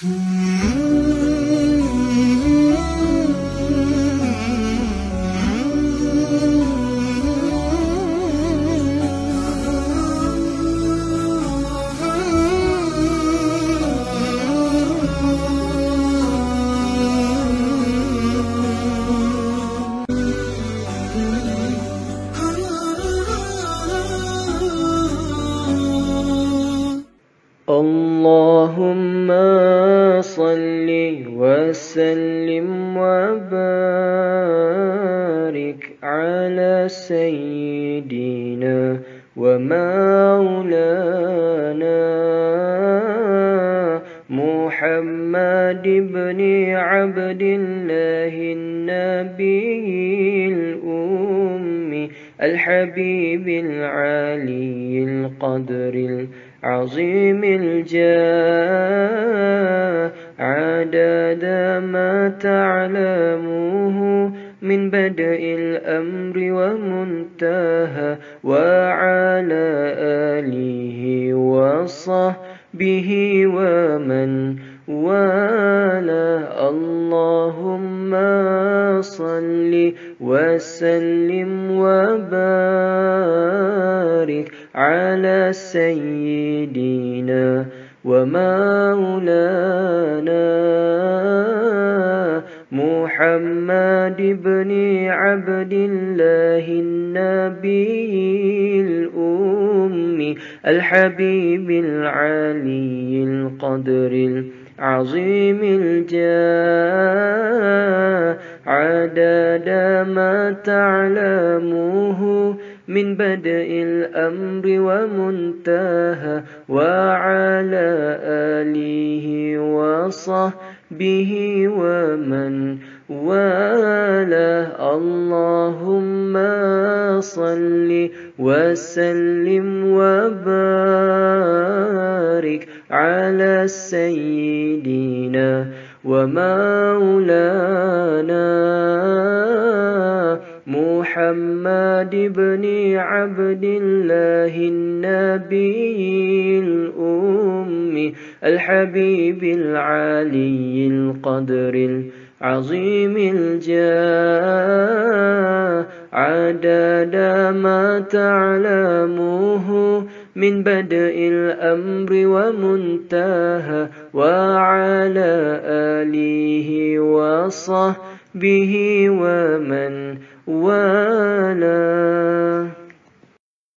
اللهم صل وسلم وبارك على سيدنا ومولانا محمد بن عبد الله النبي الأمي الحبيب العلي القدر عظيم الجاه عدد ما تعلمه من بدء الأمر ومنتهى وعلى آله وصحبه ومن والاه. اللهم صل وسلم وبارك على سيدنا ومولانا محمد بن عبد الله النبي الأمي الحبيب العلي القدر العظيم الجاه عدد ما تعلمه من بدء الأمر ومنتهى وعلى آله وصحبه ومن والاه. اللهم صل وسلم وبارك على سيدنا ومولانا محمد بن عبد الله النبي الأمي الحبيب العلي القدر العظيم الجاه. عدد ما تعلمه من بدء الأمر ومنتهى وعلى آله وصحبه ومن والاه.